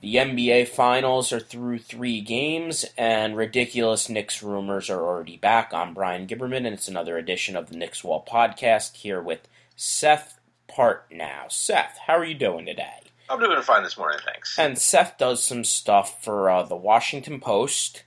The NBA Finals are through three games, and ridiculous Knicks rumors are already back. I'm Brian Gibberman, and it's another edition of the Knicks Wall podcast here with Seth Partnow. Seth, how are you doing today? I'm doing fine this morning, thanks. And Seth does some stuff for uh, the Washington Post,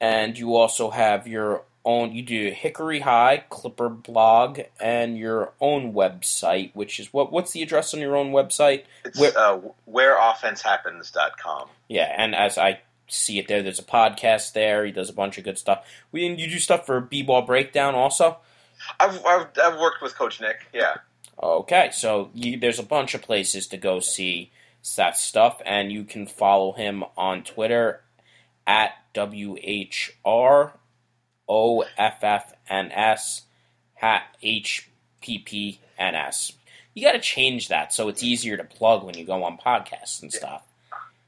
and you also have your own. You do Hickory High Clipper blog and your own website, which is what? What's the address on your own website? It's Where, uh, whereoffensehappens.com. Yeah, and as I see it there, there's a podcast there. He does a bunch of good stuff. We and you do stuff for B-ball breakdown also. I've, I've I've worked with Coach Nick. Yeah. Okay, so you, there's a bunch of places to go see that stuff, and you can follow him on Twitter at WHR O F F N S H P P N S. You got to change that so it's easier to plug when you go on podcasts and stuff.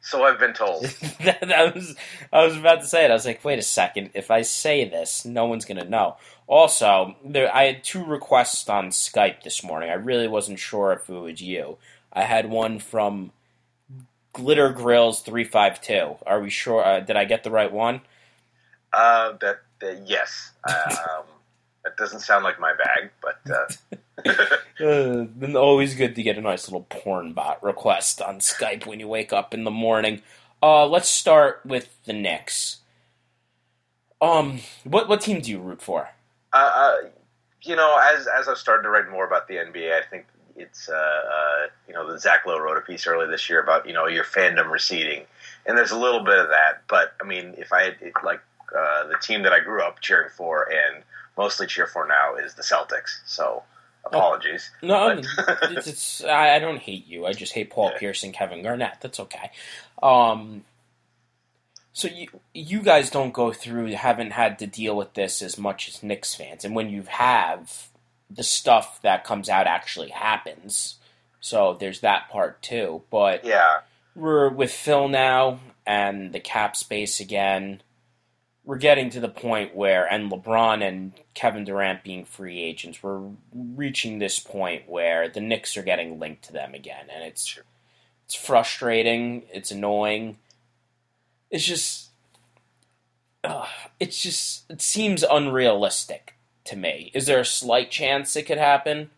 So I've been told. that, that, was I was about to say it. I was like, wait a second. If I say this, no one's gonna know. Also, there, I had two requests on Skype this morning. I really wasn't sure if it was you. I had one from Glitter Grills three five two. Are we sure? Uh, did I get the right one? Uh, that uh, yes. Um, that doesn't sound like my bag, but uh. uh, always good to get a nice little porn bot request on Skype when you wake up in the morning. Uh, let's start with the Knicks. Um, what what team do you root for? Uh, uh, you know, as as I've started to write more about the NBA, I think it's uh, uh, you know the Zach Lowe wrote a piece earlier this year about you know your fandom receding, and there's a little bit of that. But I mean, if I had, like the team that I grew up cheering for and mostly cheer for now is the Celtics. So apologies. Oh, no, it's, it's, I don't hate you. I just hate Paul yeah. Pierce and Kevin Garnett. That's okay. Um, so you you guys don't go through, haven't had to deal with this as much as Knicks fans, and when you have, the stuff that comes out actually happens. So there's that part too. But yeah, we're with Phil now and the cap space again we're getting to the point where, and LeBron and Kevin Durant being free agents, we're reaching this point where the Knicks are getting linked to them again, and it's it's frustrating. It's annoying. It's just, uh, it's just, it seems unrealistic to me. Is there a slight chance it could happen?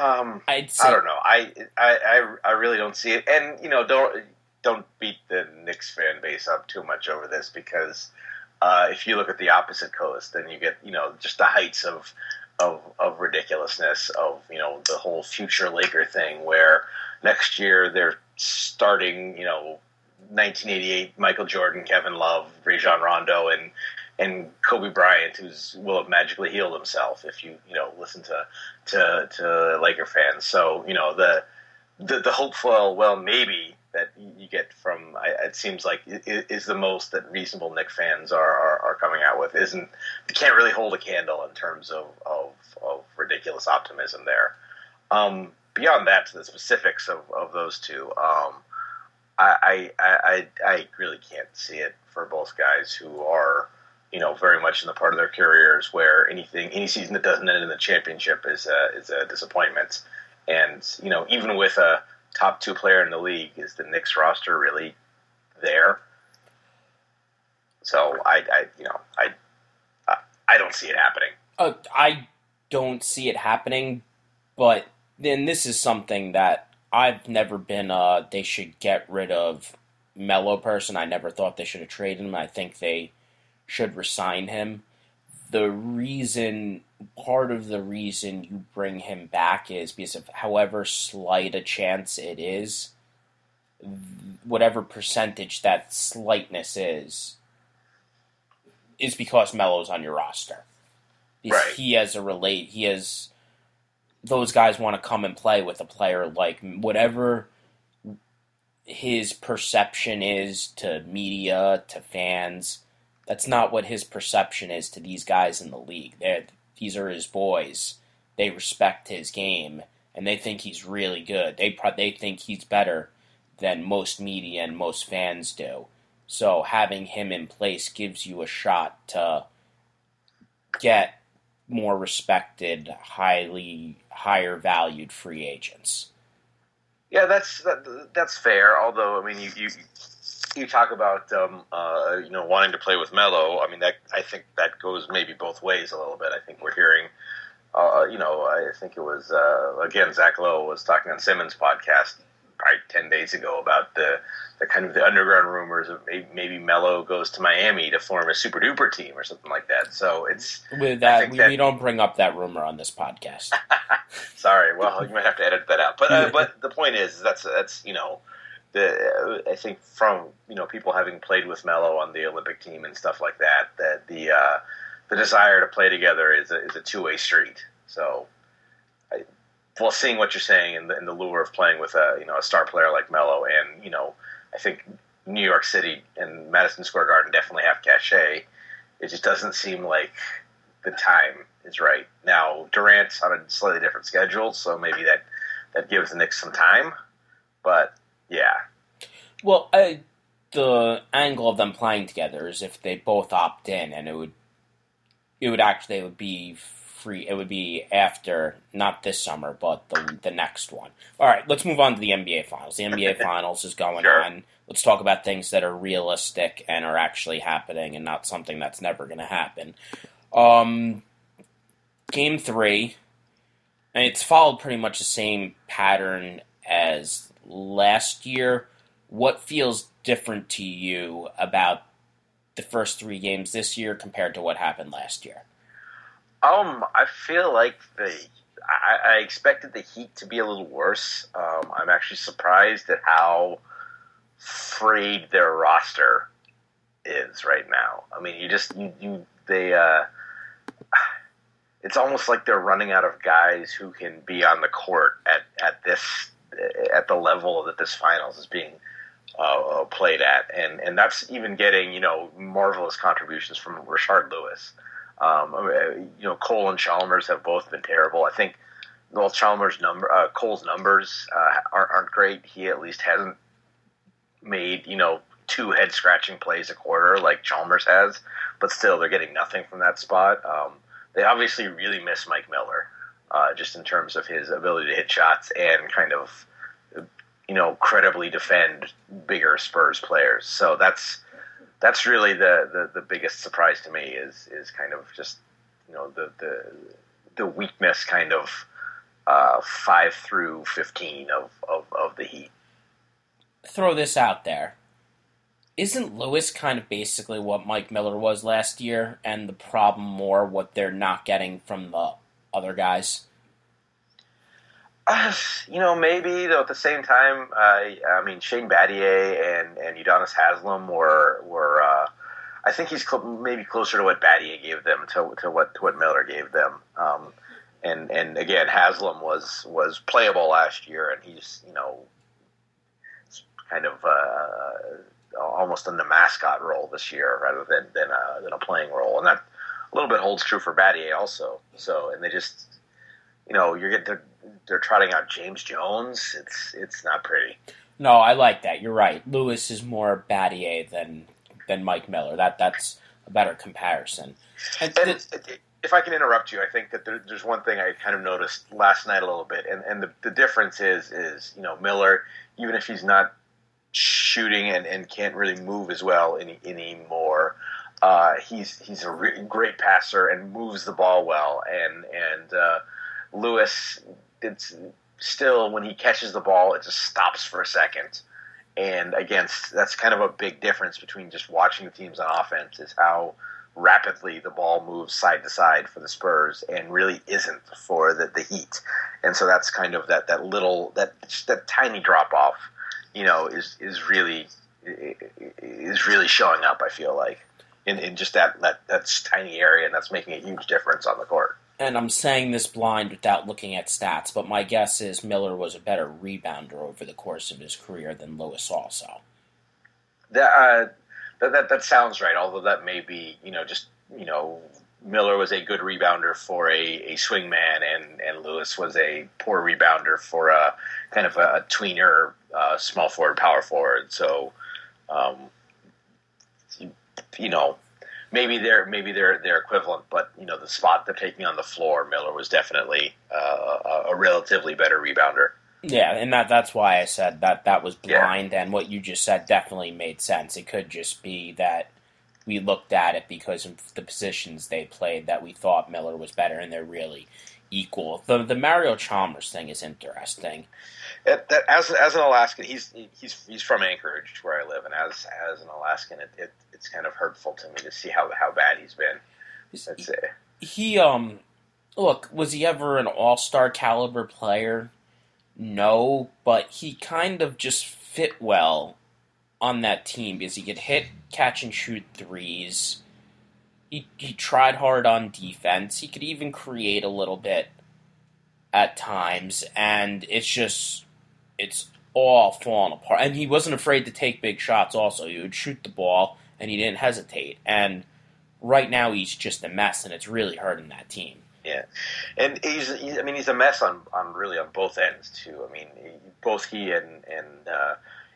Um, I'd say, I don't know. I, I, I really don't see it, and you know, don't don't beat the Knicks fan base up too much over this because uh, if you look at the opposite coast, then you get you know just the heights of of, of ridiculousness of you know the whole future Laker thing, where next year they're starting you know 1988 Michael Jordan, Kevin Love, Rajon Rondo, and and Kobe Bryant, who's will have magically healed himself if you you know listen to to to Laker fans. So you know the the, the hopeful well maybe that you get from it seems like is the most that reasonable Knicks fans are, are, are, coming out with isn't can't really hold a candle in terms of, of, of ridiculous optimism there. Um, beyond that, to the specifics of, of those two, um, I, I, I I really can't see it for both guys who are you know very much in the part of their careers where anything any season that doesn't end in the championship is a, is a disappointment, and you know even with a top two player in the league. Is the Knicks roster really there? So I, I you know, I, I don't see it happening. Uh, I don't see it happening, but then this is something that I've never been. Uh, they should get rid of Melo person. I never thought they should have traded him. I think they should resign him. The reason part of the reason you bring him back is because of however slight a chance it is, whatever percentage that slightness is, is because Melo's on your roster. Because right. he has a relate. He has those guys want to come and play with a player like whatever his perception is to media to fans. That's not what his perception is to these guys in the league. They're these are his boys. They respect his game and they think he's really good. They pro- they think he's better than most media and most fans do. So having him in place gives you a shot to get more respected, highly higher valued free agents. Yeah, that's that, that's fair. Although, I mean, you you, you talk about um, uh, you know wanting to play with Melo. I mean, that I think that goes maybe both ways a little bit. I think we're hearing, uh, you know, I think it was uh, again Zach Lowe was talking on Simmons' podcast probably ten days ago about the the kind of the underground rumors of maybe, maybe Melo goes to Miami to form a super duper team or something like that. So it's with that we, that, we don't bring up that rumor on this podcast. Sorry, well you might have to edit that out. But uh, but the point is that's that's you know the I think from you know people having played with Melo on the Olympic team and stuff like that that the uh, the desire to play together is a, is a two way street. So well, seeing what you're saying and the, and the lure of playing with a you know a star player like Melo, and you know, I think New York City and Madison Square Garden definitely have cachet. It just doesn't seem like the time is right now. Durant's on a slightly different schedule, so maybe that that gives the Knicks some time. But yeah, well, I, the angle of them playing together is if they both opt in, and it would it would actually it would be free. It would be after not this summer, but the the next one. All right, let's move on to the NBA Finals. The NBA Finals is going sure. on. Let's talk about things that are realistic and are actually happening, and not something that's never going to happen. Um, game three, and it's followed pretty much the same pattern as last year. What feels different to you about the first three games this year compared to what happened last year? Um, I feel like the I, I expected the Heat to be a little worse. Um, I'm actually surprised at how frayed their roster is right now. I mean, you just you, you they uh, it's almost like they're running out of guys who can be on the court at at this at the level that this finals is being uh, played at, and and that's even getting you know marvelous contributions from Rashard Lewis. Um, you know, Cole and Chalmers have both been terrible. I think well, Chalmers' number, uh, Cole's numbers uh, aren't, aren't great. He at least hasn't made you know two head scratching plays a quarter like Chalmers has, but still they're getting nothing from that spot. Um, they obviously really miss Mike Miller, uh, just in terms of his ability to hit shots and kind of you know credibly defend bigger Spurs players. So that's that's really the, the, the biggest surprise to me is is kind of just you know the the the weakness kind of uh, five through fifteen of, of, of the Heat. Throw this out there. Isn't Lewis kind of basically what Mike Miller was last year, and the problem more what they're not getting from the other guys? Uh, you know, maybe though. At the same time, uh, I mean, Shane Battier and and Udonis Haslem were were. Uh, I think he's cl- maybe closer to what Battier gave them to to what to what Miller gave them. Um, and and again, Haslem was was playable last year, and he's you know kind of uh, almost in the mascot role this year rather than than a, than a playing role, and that a little bit holds true for Battier also. So, and they just you know you're getting they're trotting out James Jones. It's it's not pretty. No, I like that. You're right. Lewis is more Battier than than Mike Miller. That that's a better comparison. And, and th- if I can interrupt you, I think that there, there's one thing I kind of noticed last night a little bit, and, and the, the difference is is you know Miller, even if he's not shooting and, and can't really move as well any, anymore, uh, he's he's a re- great passer and moves the ball well, and and uh, Lewis it's still when he catches the ball, it just stops for a second. And against that's kind of a big difference between just watching the teams on offense is how rapidly the ball moves side to side for the Spurs and really isn't for the, the Heat. And so that's kind of that, that little that that tiny drop off, you know, is is really is really showing up. I feel like in, in just that that that's tiny area, and that's making a huge difference on the court and I'm saying this blind without looking at stats, but my guess is Miller was a better rebounder over the course of his career than Lewis also. That, uh, that, that, that sounds right, although that may be, you know, just, you know, Miller was a good rebounder for a, a swing man, and, and Lewis was a poor rebounder for a kind of a, a tweener, uh, small forward, power forward. So, um, you know, maybe they're maybe they're they're equivalent, but you know the spot they're taking on the floor, Miller was definitely uh, a, relatively better rebounder. Yeah, and that that's why I said that that was blind, yeah. and what you just said definitely made sense. It could just be that we looked at it because of the positions they played that we thought Miller was better, and they're really equal. The the Mario Chalmers thing is interesting. It, that, as as an Alaskan, he's he's he's from Anchorage, where I live, and as as an Alaskan, it, it it's kind of hurtful to me to see how how bad he's been. Let's say he um look was he ever an All Star caliber player? No, but he kind of just fit well on that team because he could hit, catch, and shoot threes. He, he tried hard on defense. He could even create a little bit at times, and it's just it's all falling apart. And he wasn't afraid to take big shots. Also, he would shoot the ball, and he didn't hesitate. And right now, he's just a mess, and it's really hurting that team. Yeah, and he's, he's, I mean he's a mess on, on really on both ends too. I mean both he and and uh,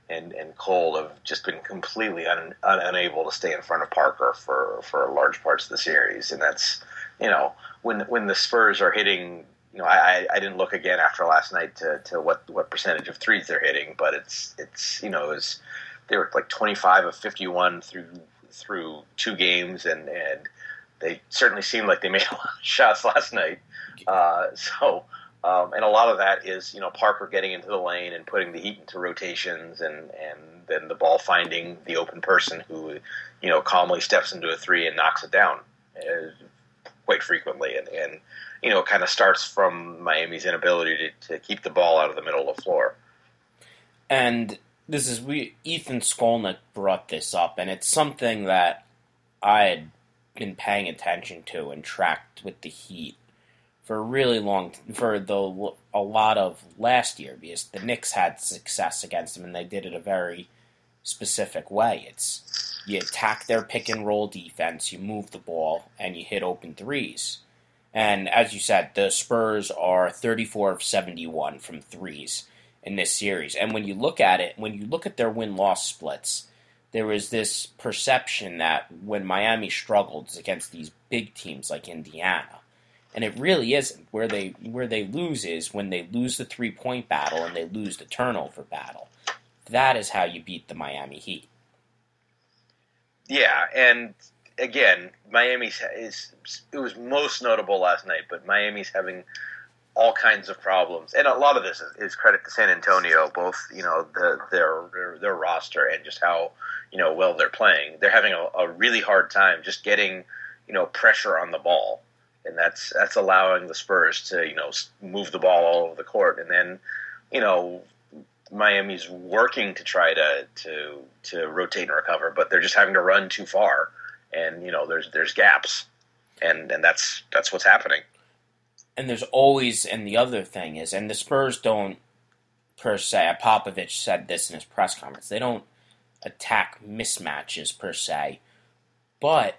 and and Cole have just been completely un, un, unable to stay in front of Parker for for large parts of the series, and that's you know when when the Spurs are hitting. You know, I, I didn't look again after last night to, to what what percentage of threes they're hitting, but it's it's you know it was, they were like twenty five of fifty one through through two games, and and they certainly seemed like they made a lot of shots last night. Uh, so, um, and a lot of that is you know Parker getting into the lane and putting the Heat into rotations, and and then the ball finding the open person who you know calmly steps into a three and knocks it down uh, quite frequently, and and you know kind of starts from Miami's inability to, to keep the ball out of the middle of the floor. And this is we Ethan Skolnick brought this up, and it's something that I had been paying attention to and tracked with the Heat for a really long for the a lot of last year because the Knicks had success against them and they did it a very specific way. It's you attack their pick and roll defense, you move the ball, and you hit open threes. And as you said, the Spurs are 34 of 71 from threes in this series. And when you look at it, when you look at their win loss splits, there was this perception that when Miami struggled against these big teams like Indiana, and it really isn't. Where they where they lose is when they lose the three point battle and they lose the turnover battle. That is how you beat the Miami Heat. Yeah, and again, Miami is it was most notable last night, but Miami's having all kinds of problems, and a lot of this is, is credit to San Antonio, both you know the, their, their, their roster and just how you know well they're playing. They're having a, a, really hard time just getting you know pressure on the ball, and that's that's allowing the Spurs to you know move the ball all over the court, and then you know Miami's working to try to to to rotate and recover, but they're just having to run too far, and you know there's there's gaps, and and that's that's what's happening and there's always and the other thing is and the Spurs don't per se Popovich said this in his press conference they don't attack mismatches per se but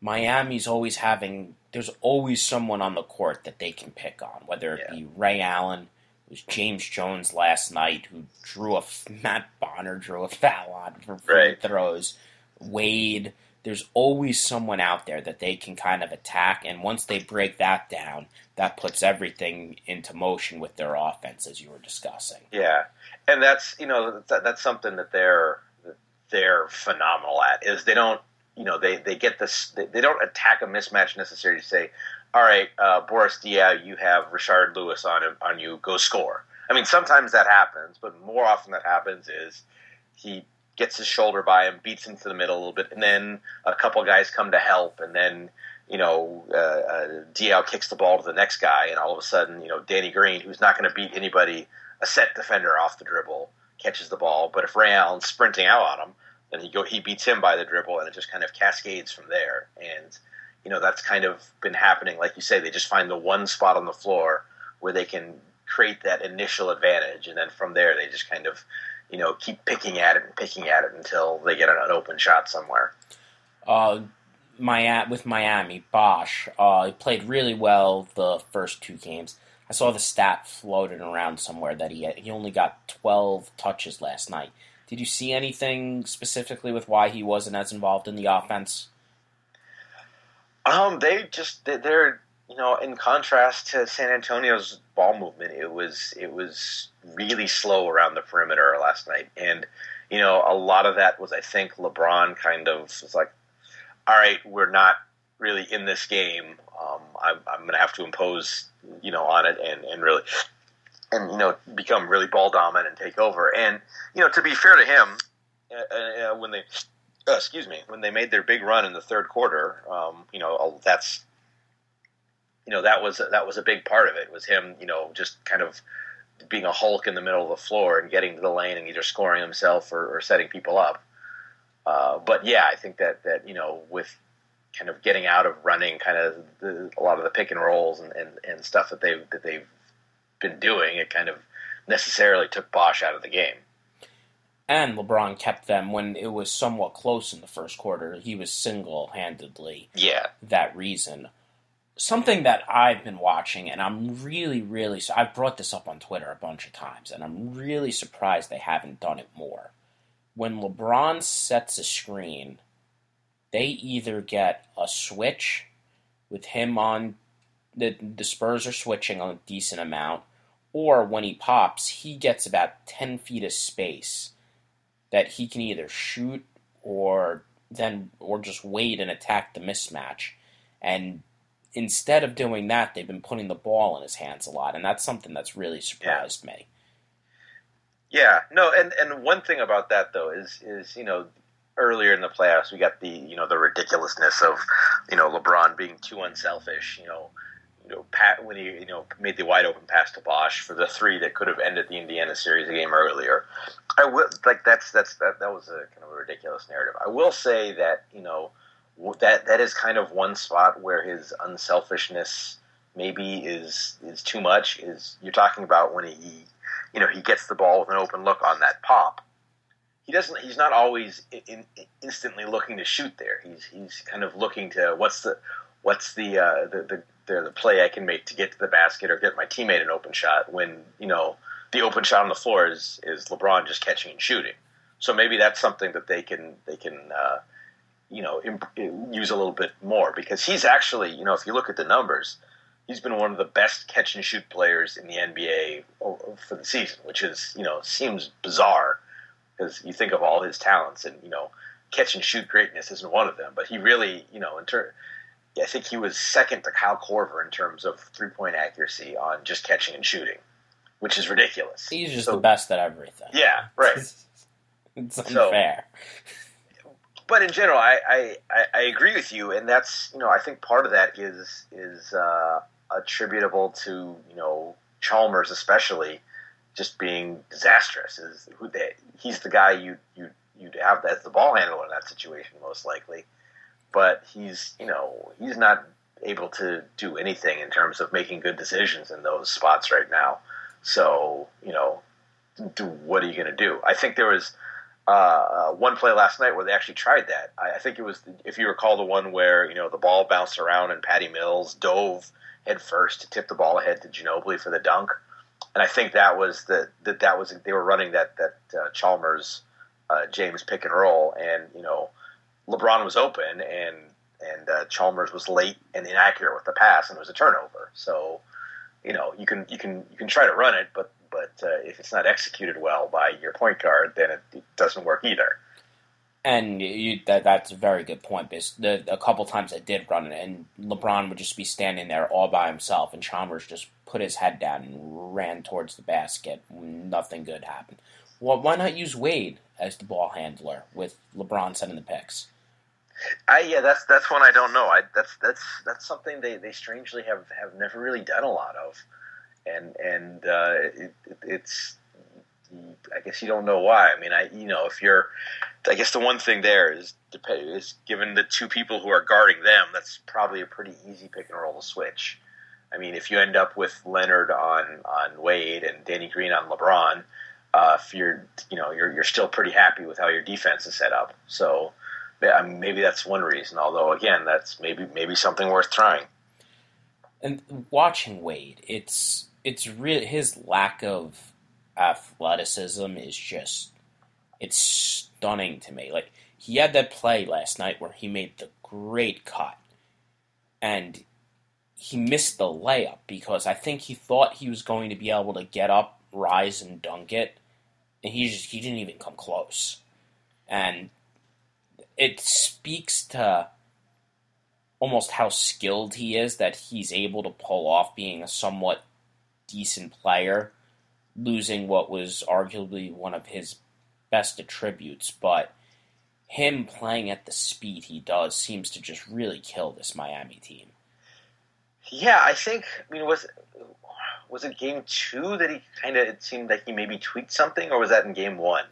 Miami's always having there's always someone on the court that they can pick on whether it yeah. be Ray Allen it was James Jones last night who drew a Matt Bonner drew a foul on for free right. throws Wade there's always someone out there that they can kind of attack. And once they break that down, that puts everything into motion with their offense, as you were discussing. Yeah, and that's you know that, that's something that they're they're phenomenal at. Is they don't you know they they get this they, they don't attack a mismatch necessarily to say, all right, uh, Boris Diaw, you have Rashard Lewis on on you, go score. I mean, sometimes that happens, but more often that happens is he gets his shoulder by him, beats him to the middle a little bit, and then a couple guys come to help, and then you know uh, uh, kicks the ball to the next guy, and all of a sudden you know Danny Green, who's not going to beat anybody, a set defender off the dribble, catches the ball, but if Ray Allen's sprinting out on him, then he go he beats him by the dribble, and it just kind of cascades from there, and you know that's kind of been happening. Like you say, they just find the one spot on the floor where they can create that initial advantage, and then from there they just kind of you know, keep picking at it and picking at it until they get an, open shot somewhere. Uh, Miami, with Miami, Bosh uh, played really well the first two games. I saw the stat floating around somewhere that he had, he only got 12 touches last night. Did you see anything specifically with why he wasn't as involved in the offense? Um, they just they're you know, in contrast to San Antonio's ball movement, it was it was really slow around the perimeter last night, and you know, a lot of that was I think LeBron kind of was like, all right, we're not really in this game. Um, I'm, I'm going to have to impose, you know, on it and, and really, and you know, become really ball dominant and take over. And you know, to be fair to him, uh, uh, when they, uh, excuse me, when they made their big run in the third quarter, um, you know, that's, you know, that was that was a big part of it. Was him, you know, just kind of being a Hulk in the middle of the floor and getting to the lane and either scoring himself or, or setting people up. Uh, but yeah, I think that that you know with kind of getting out of running kind of the, a lot of the pick and rolls and, and, and stuff that they've that they've been doing, it kind of necessarily took Bosh out of the game. And LeBron kept them when it was somewhat close in the first quarter. He was single handedly yeah that reason. Something that I've been watching, and I'm really, really, I've brought this up on Twitter a bunch of times, and I'm really surprised they haven't done it more. When LeBron sets a screen, they either get a switch with him on the the Spurs are switching a decent amount, or when he pops, he gets about ten feet of space that he can either shoot or then or just wait and attack the mismatch. And instead of doing that, they've been putting the ball in his hands a lot, and that's something that's really surprised yeah. me. Yeah, no, and and one thing about that though is is you know earlier in the playoffs, we got the you know the ridiculousness of you know LeBron being too unselfish. You know, you know Pat when he you know made the wide open pass to Bosh for the three that could have ended the Indiana series a game earlier. I will like that's that's that that was a kind of a ridiculous narrative. I will say that you know that that is kind of one spot where his unselfishness maybe is is too much. Is you're talking about when he you know he gets the ball with an open look on that pop he doesn't. He's not always in, in, instantly looking to shoot there. He's he's kind of looking to what's the what's the, uh, the, the the the play I can make to get to the basket or get my teammate an open shot when you know the open shot on the floor is is LeBron just catching and shooting. So maybe that's something that they can they can uh, you know imp- use a little bit more because he's actually you know if you look at the numbers, he's been one of the best catch and shoot players in the NBA for the season, which is you know seems bizarre because you think of all his talents and you know catch and shoot greatness isn't one of them, but he really you know in ter- I think he was second to Kyle Korver in terms of three point accuracy on just catching and shooting, which is ridiculous. He's just so, the best at everything. Yeah, right. it's unfair. So, but in general, I, I, I, agree with you, and that's you know I think part of that is is uh, attributable to you know Chalmers especially just being disastrous. Is who they, he's the guy you you you'd have as the ball handler in that situation most likely, but he's you know he's not able to do anything in terms of making good decisions in those spots right now. So you know, do, what are you going to do? I think there was. Uh, one play last night where they actually tried that. I, I think it was, if you recall, the one where you know the ball bounced around and Patty Mills dove head first to tip the ball ahead to Ginobili for the dunk and I think that was the that that was they were running that that uh, Chalmers uh, James pick and roll, and you know LeBron was open, and and uh, Chalmers was late and inaccurate with the pass, and it was a turnover. So you know you can you can you can try to run it, but but uh, if it's not executed well by your point guard, then it, it doesn't work either. And you, that that's a very good point. Because the, a couple times I did run it, and LeBron would just be standing there all by himself, and Chalmers just put his head down and ran towards the basket. Nothing good happened. Well, why not use Wade as the ball handler with LeBron setting the picks? I yeah, that's that's one I don't know. I that's that's that's something they, they strangely have, have never really done a lot of, and and uh, it, it, it's I guess you don't know why. I mean, I you know if you're, I guess the one thing there is is given the two people who are guarding them, that's probably a pretty easy pick and roll to switch. I mean, if you end up with Leonard on on Wade and Danny Green on LeBron, uh, if you're you know you're you're still pretty happy with how your defense is set up. So maybe that's one reason. Although again, that's maybe maybe something worth trying. And watching Wade, it's it's his lack of athleticism is just it's stunning to me. Like he had that play last night where he made the great cut, and he missed the layup because I think he thought he was going to be able to get up, rise, and dunk it, and he just he didn't even come close. And it speaks to almost how skilled he is that he's able to pull off being a somewhat decent player, losing what was arguably one of his best attributes, but him playing at the speed he does seems to just really kill this Miami team. Yeah, I think. I mean, was was it game two that he kind of? It seemed like he maybe tweaked something, or was that in game one?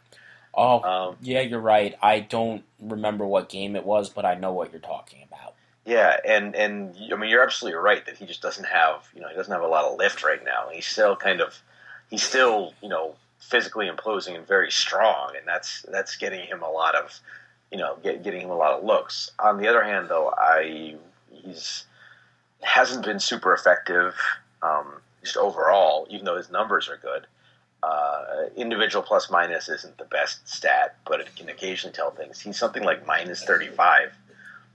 Oh, um, yeah, you're right. I don't remember what game it was, but I know what you're talking about. Yeah, and and I mean, you're absolutely right that he just doesn't have you know he doesn't have a lot of lift right now. He's still kind of he's still you know physically imposing and very strong, and that's that's getting him a lot of you know get, getting him a lot of looks. On the other hand, though, I he's hasn't been super effective um, just overall, even though his numbers are good. Uh, individual plus minus isn't the best stat, but it can occasionally tell things. He's something like minus 35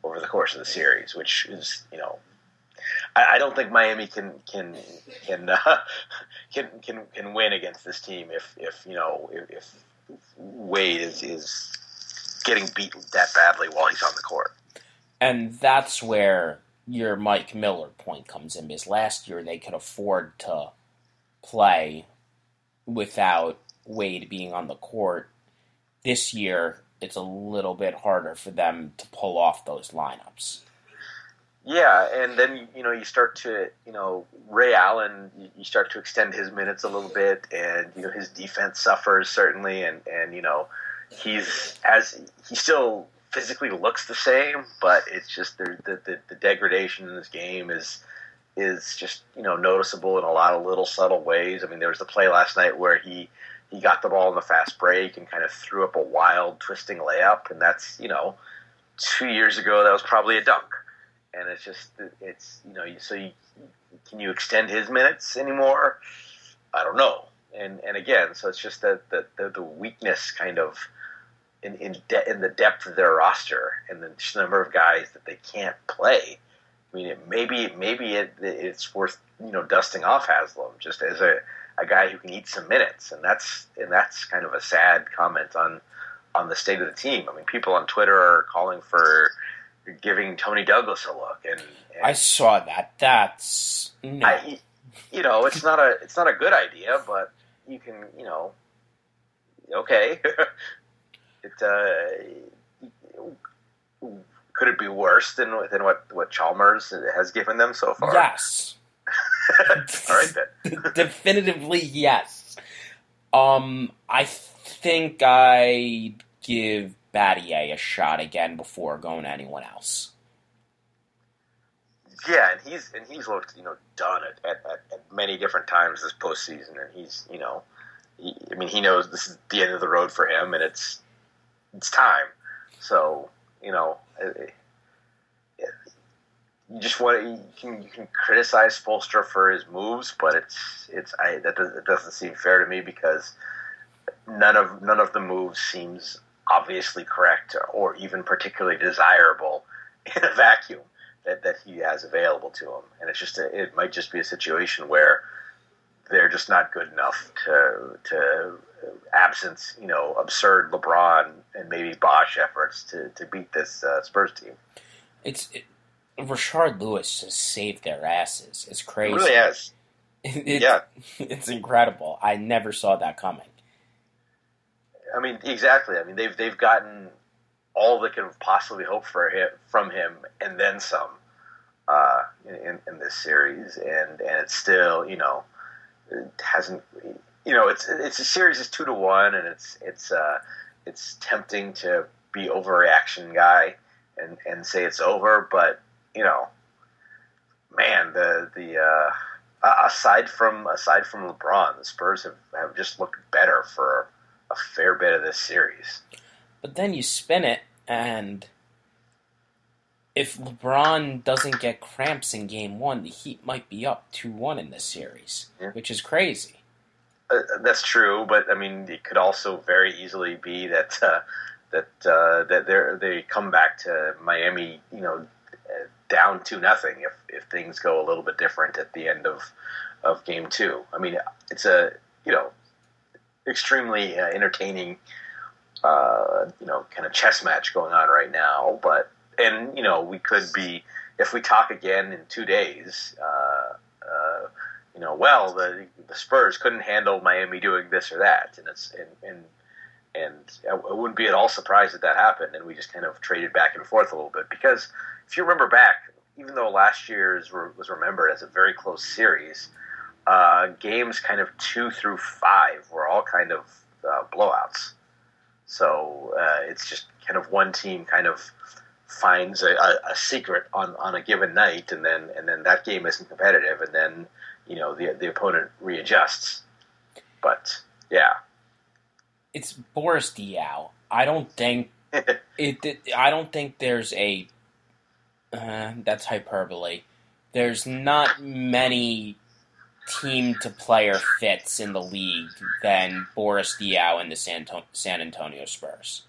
over the course of the series, which is, you know, I, I don't think Miami can can can, uh, can can can win against this team if if you know if, if Wade is is getting beat that badly while he's on the court. And that's where your Mike Miller point comes in because last year they could afford to play without Wade being on the court. This year, it's a little bit harder for them to pull off those lineups. Yeah, and then you know you start to you know Ray Allen you start to extend his minutes a little bit, and you know his defense suffers certainly, and and you know he's as he still physically looks the same, but it's just the, the, the degradation in this game is is just you know noticeable in a lot of little subtle ways. I mean, there was the play last night where he he got the ball in the fast break and kind of threw up a wild twisting layup, and that's you know two years ago that was probably a dunk, and it's just it's you know so you, can you extend his minutes anymore? I don't know, and and again, so it's just that the, the, the weakness kind of in in, de- in the depth of their roster and the number of guys that they can't play. I mean, it, maybe maybe it, it's worth you know dusting off Haslem just as a, a guy who can eat some minutes, and that's and that's kind of a sad comment on on the state of the team. I mean, people on Twitter are calling for giving Toney Douglas a look, and, and I saw that. That's no. I, you know, it's not a it's not a good idea, but you can you know, okay, it uh, could it be worse than than what what Chalmers has given them so far? Yes. All right then. Definitively yes. Um, I think I'd give Battier a shot again before going to anyone else. Yeah, and he's and he's looked you know done at, at, at many different times this postseason, and he's you know, he, I mean he knows this is the end of the road for him, and it's it's time. So you know, it, it, you just want to, you can you can criticize Spoelstra for his moves, but it's it's I that does, it doesn't seem fair to me because none of none of the moves seems obviously correct or even particularly desirable in a vacuum that, that he has available to him. And it's just a, it might just be a situation where they're just not good enough to to absence, you know, absurd LeBron and maybe Bosh efforts to, to beat this uh, Spurs team. It's it, Rashard Lewis has saved their asses. It's crazy. It really has. It, yeah, it's incredible. I never saw that coming. I mean, exactly. I mean, they've they've gotten all they can possibly hope for him from him, and then some uh, in, in this series, and and it's still, you know, it hasn't you know, it's it's a series is two to one, and it's it's uh, it's tempting to be overreaction guy and and say it's over, but you know, man, the the uh, aside from aside from LeBron, the Spurs have, have just looked better for a fair bit of this series. But then you spin it, and if LeBron doesn't get cramps in Game One, the Heat might be up two one in this series, yeah. which is crazy. Uh, that's true, but I mean, it could also very easily be that uh, that uh, that they they come back to Miami, you know, down to nothing if if things go a little bit different at the end of of game two. I mean, it's a you know extremely uh, entertaining uh, you know kind of chess match going on right now, but and you know we could be if we talk again in two days. You know, well, the the Spurs couldn't handle Miami doing this or that, and it's and and and I wouldn't be at all surprised that that happened, and we just kind of traded back and forth a little bit. Because if you remember back, even though last year's was remembered as a very close series, uh, games kind of two through five were all kind of uh, blowouts. So uh, it's just kind of one team kind of finds a, a, a, secret on, on a given night, and then and then that game isn't competitive, and then you know the the opponent readjusts. But yeah, it's Boris Diaw. I don't think it, it, I don't think there's a. Uh, that's hyperbole. There's not many team to player fits in the league than Boris Diaw and the San, San Antonio Spurs.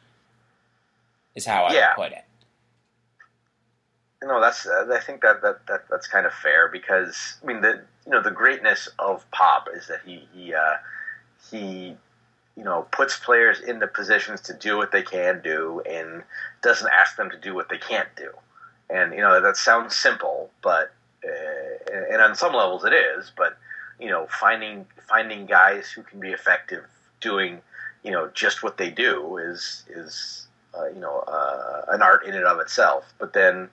Is how I yeah. would put it. No, that's. I think that, that that that's kind of fair because I mean the you know the greatness of Pop is that he he uh, he you know, puts players in the positions to do what they can do and doesn't ask them to do what they can't do. And you know that sounds simple, but uh, and on some levels it is. But you know, finding finding guys who can be effective doing you know just what they do is is uh, you know uh, an art in and of itself. But then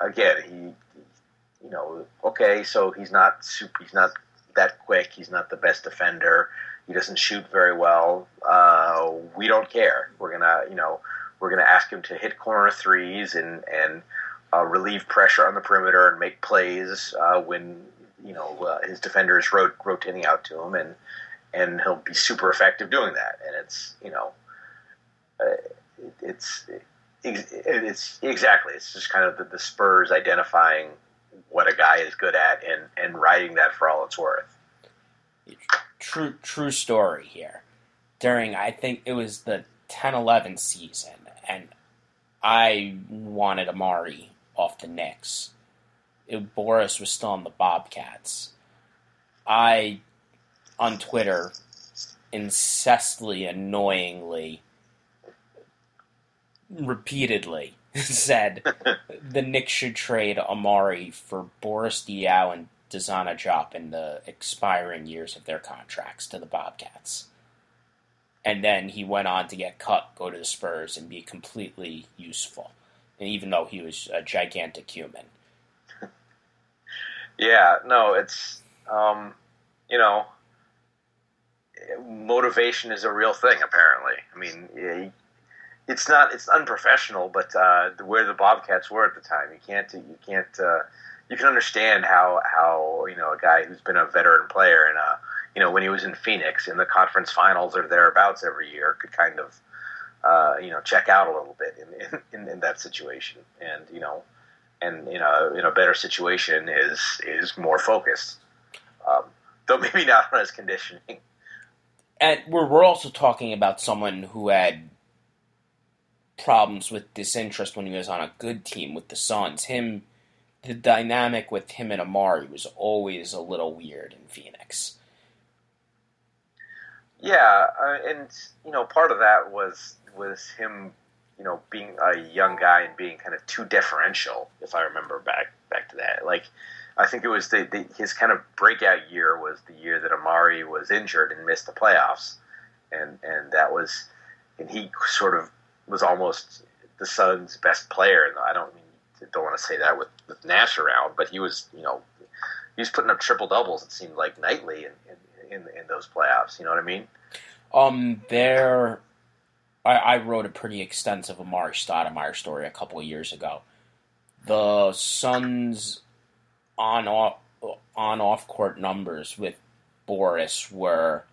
again, he you know okay, so he's not super, he's not that quick. He's not the best defender he doesn't shoot very well. Uh, we don't care. We're gonna, you know, we're gonna ask him to hit corner threes and and uh, relieve pressure on the perimeter and make plays uh, when you know uh, his defenders rot- rotating out to him, and and he'll be super effective doing that. And it's you know, uh, it, it's it, it's exactly it's just kind of the, the Spurs identifying what a guy is good at and and riding that for all it's worth true true story here. During I think it was the 10-11 season, and I wanted Amar'e off the Knicks. It, Boris was still on the Bobcats. I on Twitter incessantly, annoyingly, repeatedly said the Knicks should trade Amar'e for Boris Diaw and DeSagana Diop in the expiring years of their contracts to the Bobcats. And then he went on to get cut, go to the Spurs, and be completely useful. And even though he was a gigantic human. yeah, no, it's, um, you know, motivation is a real thing, apparently. I mean, it's not, it's unprofessional, but uh, where the Bobcats were at the time, you can't, you can't, uh, you can understand how how you know a guy who's been a veteran player and uh you know when he was in Phoenix in the conference finals or thereabouts every year could kind of uh, you know check out a little bit in, in, in that situation. And you know and you know in a better situation is is more focused. Um, though maybe not on his conditioning. And we're, we're also talking about someone who had problems with disinterest when he was on a good team with the Suns him the dynamic with him and Amar'e was always a little weird in Phoenix. Yeah, uh, and you know, part of that was was him, you know, being a young guy and being kind of too deferential. If I remember back back to that, like I think it was the, the, his kind of breakout year was the year that Amar'e was injured and missed the playoffs, and and that was, and he sort of was almost the Suns' best player. I don't mean don't want to say that with, with Nash around, but he was, you know, he was putting up triple doubles. It seemed like nightly in, in, in, in those playoffs. You know what I mean? Um, there, I, I wrote a pretty extensive Amar'e Stoudemire story a couple of years ago. The Suns on off on off court numbers with Boris were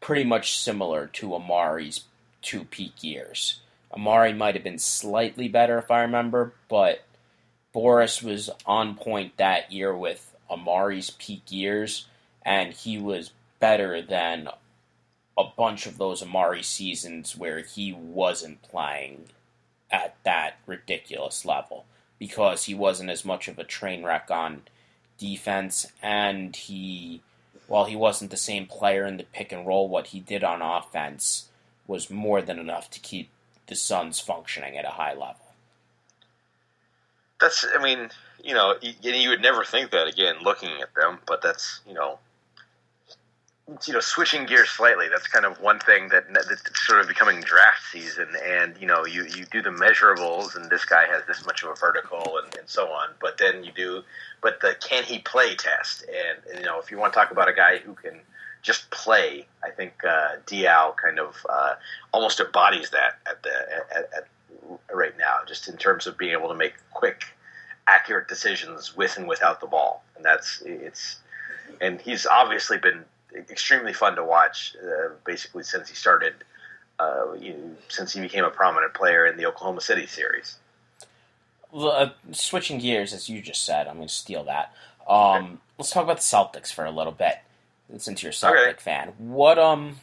pretty much similar to Amar'e's two peak years. Amar'e might have been slightly better if I remember, but Boris was on point that year with Amar'e's peak years, and he was better than a bunch of those Amar'e seasons where he wasn't playing at that ridiculous level. because he wasn't as much of a train wreck on defense, and he, while he wasn't the same player in the pick and roll, what he did on offense was more than enough to keep the Suns functioning at a high level. That's, I mean, you know, you, you would never think that again looking at them, but that's, you know, you know, switching gears slightly, that's kind of one thing that that's sort of becoming draft season. And, you know, you, you do the measurables, and this guy has this much of a vertical and, and so on. But then you do, but the can he play test. And, and, you know, if you want to talk about a guy who can just play, I think uh, Diaw kind of uh, almost embodies that at the at, at, right now, just in terms of being able to make quick, accurate decisions with and without the ball. And that's, it's, and he's obviously been extremely fun to watch. Uh, basically, since he started, uh, you know, since he became a prominent player in the Oklahoma City series. Uh, switching gears, as you just said, I'm going to steal that. Um, okay. Let's talk about the Celtics for a little bit, since you're a Celtic okay. fan. What um,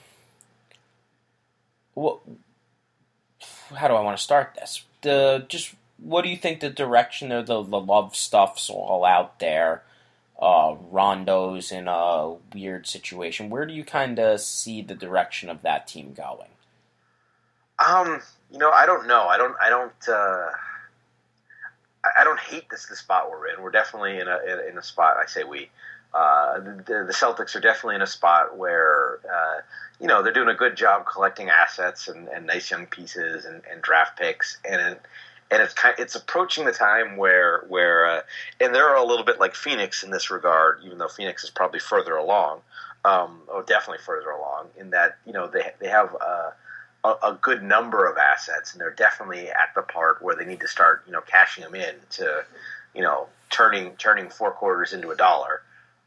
what? How do I want to start this? The just what do you think the direction of the, the love stuff's all out there? uh, Rondo's in a weird situation. Where do you kind of see the direction of that team going? Um, you know, I don't know. I don't. I don't. Uh, I don't hate this the spot we're in. We're definitely in a in a spot. I say we. Uh, the, the, Celtics are definitely in a spot where uh, you know they're doing a good job collecting assets and, and nice young pieces and, and draft picks, and and it's kind it's approaching the time where where uh, and they're a little bit like Phoenix in this regard, even though Phoenix is probably further along, um, or definitely further along in that you know they they have a, a, good number of assets, and they're definitely at the part where they need to start you know cashing them in to you know turning turning four quarters into a dollar.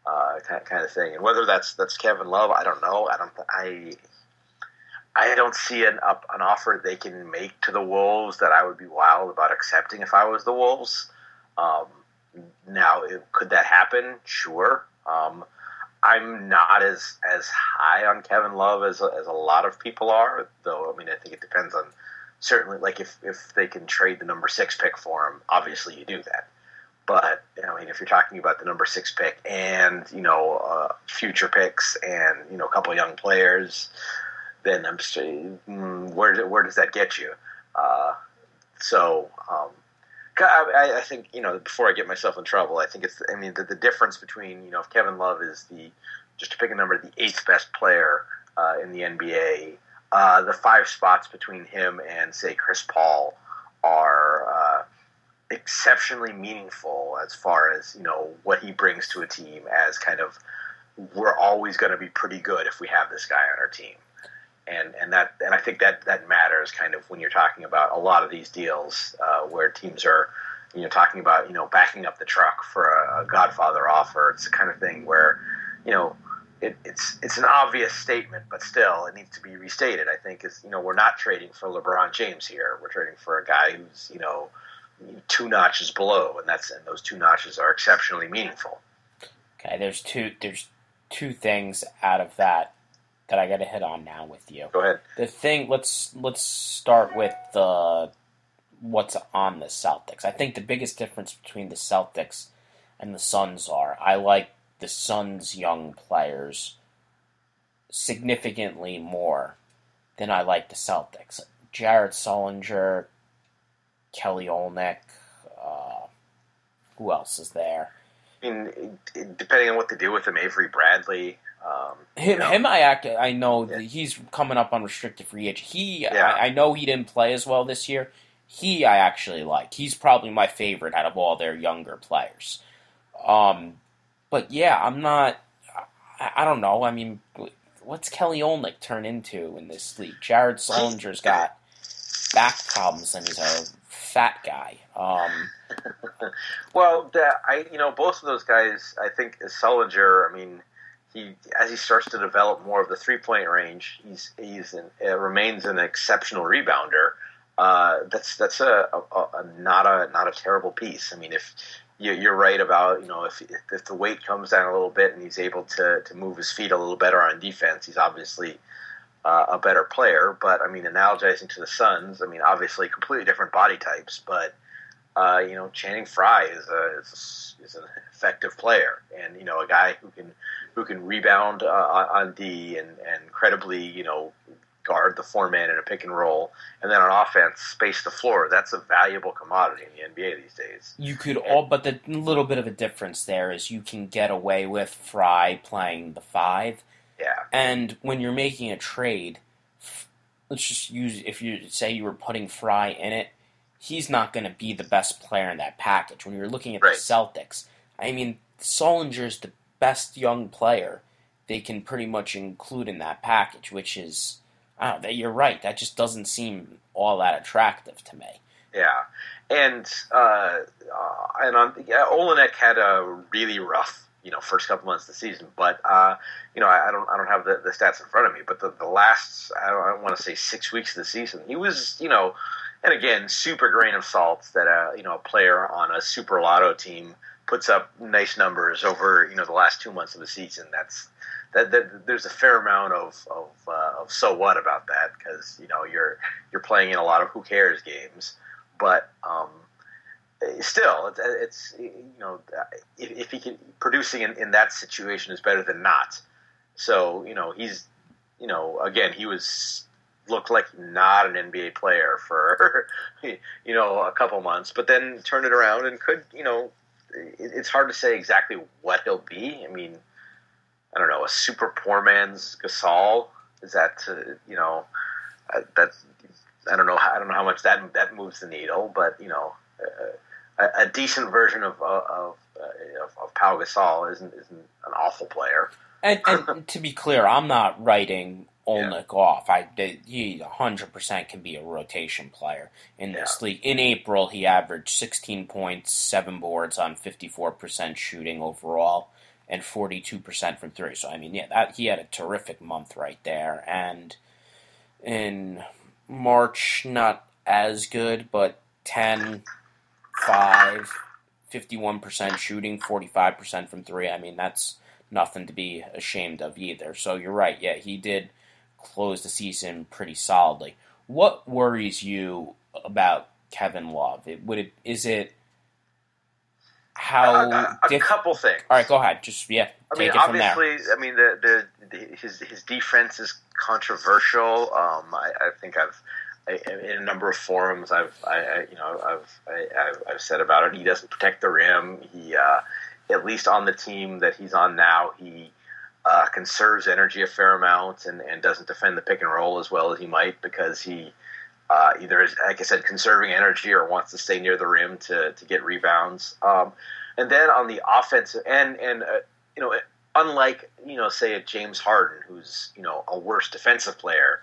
Uh, kind, kind of thing, and whether that's that's Kevin Love, I don't know. I don't. I I don't see an up an offer they can make to the Wolves that I would be wild about accepting if I was the Wolves. Um, now, could that happen? Sure. Um, I'm not as as high on Kevin Love as as a lot of people are, though. I mean, I think it depends on certainly like if if they can trade the number six pick for him, obviously you do that. But I mean, if you're talking about the number six pick and you know uh, future picks and you know a couple young players, then I'm just, mm, where where does that get you? Uh, so um, I, I, think you know before I get myself in trouble, I think it's I mean the, the difference between you know if Kevin Love is the just to pick a number the eighth best player uh, in the NBA, uh, the five spots between him and say Chris Paul are uh, exceptionally meaningful as far as you know what he brings to a team as kind of we're always going to be pretty good if we have this guy on our team and and that and I think that that matters kind of when you're talking about a lot of these deals uh, where teams are you know talking about you know backing up the truck for a, a Godfather offer. It's the kind of thing where you know it, it's it's an obvious statement, but still it needs to be restated. I think is you know we're not trading for LeBron James here. We're trading for a guy who's you know two notches below, and that's and those two notches are exceptionally meaningful. Okay, there's two there's two things out of that that I got to hit on now with you. Go ahead. The thing let's let's start with the what's on the Celtics. I think the biggest difference between the Celtics and the Suns are I like the Suns' young players significantly more than I like the Celtics. Jared Sullinger, Kelly Olynyk, uh, who else is there? I mean, depending on what they do with him, Avery Bradley. Um, him, know. him, I act. I know yeah. he's coming up on restricted free agent. He, yeah. I, I, know he didn't play as well this year. He, I actually like. He's probably my favorite out of all their younger players. Um, but yeah, I'm not. I, I don't know. I mean, what's Kelly Olynyk turn into in this league? Jared Sullinger's got back problems and he's a fat guy. Um, well, the, I you know both of those guys. I think Sullinger. I mean he as he starts to develop more of the three point range, he's he's an, uh, remains an exceptional rebounder. Uh, that's that's a, a, a, not a not a terrible piece. I mean, if you, are right about you know if if the weight comes down a little bit and he's able to to move his feet a little better on defense, he's obviously uh, a better player. But I mean, analogizing to the Suns, I mean, obviously completely different body types, but uh, you know, Channing Frye is a, is, a, is an effective player, and you know, a guy who can who can rebound uh, on D and and credibly, you know, guard the four man in a pick and roll, and then on offense space the floor. That's a valuable commodity in the NBA these days. You could all, but the little bit of a difference there is you can get away with Frye playing the five. Yeah. And when you're making a trade, let's just use if you say you were putting Frye in it he's not going to be the best player in that package. When you're looking at right. the Celtics, I mean, Sullinger is the best young player they can pretty much include in that package, which is, I don't know, you're right. That just doesn't seem all that attractive to me. Yeah. And, uh, uh, and on, yeah, Olynyk had a really rough, you know, first couple months of the season, but, uh, you know, I, I, don't, I don't have the, the stats in front of me, but the, the last, I don't, don't want to say six weeks of the season, he was, you know, and again, super grain of salt that a you know a player on a super lotto team puts up nice numbers over you know the last two months of the season. That's that, that there's a fair amount of of, uh, of so what about that because you know you're you're playing in a lot of who cares games, but um, still it's, you know if, if he can producing in, in that situation is better than not. So you know he's you know again he was looked like not an NBA player for you know a couple months, but then turned it around and could you know it's hard to say exactly what he'll be. I mean, I don't know a super poor man's Gasol is that uh, you know uh, that I don't know I don't know how much that that moves the needle, but you know. Uh, a, a, decent version of uh, uh, of, of, of Pau Gasol isn't isn't an awful player. And, and to be clear, I'm not writing Olynyk yeah. off. I he 100% can be a rotation player in this yeah. league. In April, he averaged 16 points, seven boards on 54% shooting overall, and 42% from three. So I mean, yeah, that he had a terrific month right there. And in March, not as good, but 10, 5, 51% shooting, 45% from three. I mean, that's nothing to be ashamed of either. So you're right. Yeah, he did close the season pretty solidly. What worries you about Kevin Love? It, would it is it how uh, a, a diff- couple things. All right, go ahead. Just yeah, I mean, obviously, I mean the, the, the, his his defense is controversial. Um, I, I, think I've I, in a number of forums I've I, you know I've I, have i said about it. He doesn't protect the rim. He uh, at least on the team that he's on now, he uh, conserves energy a fair amount and, and doesn't defend the pick and roll as well as he might because he uh, either is, like I said, conserving energy or wants to stay near the rim to, to get rebounds. Um, and then on the offensive and and uh, you know, unlike you know, say a James Harden who's you know a worse defensive player.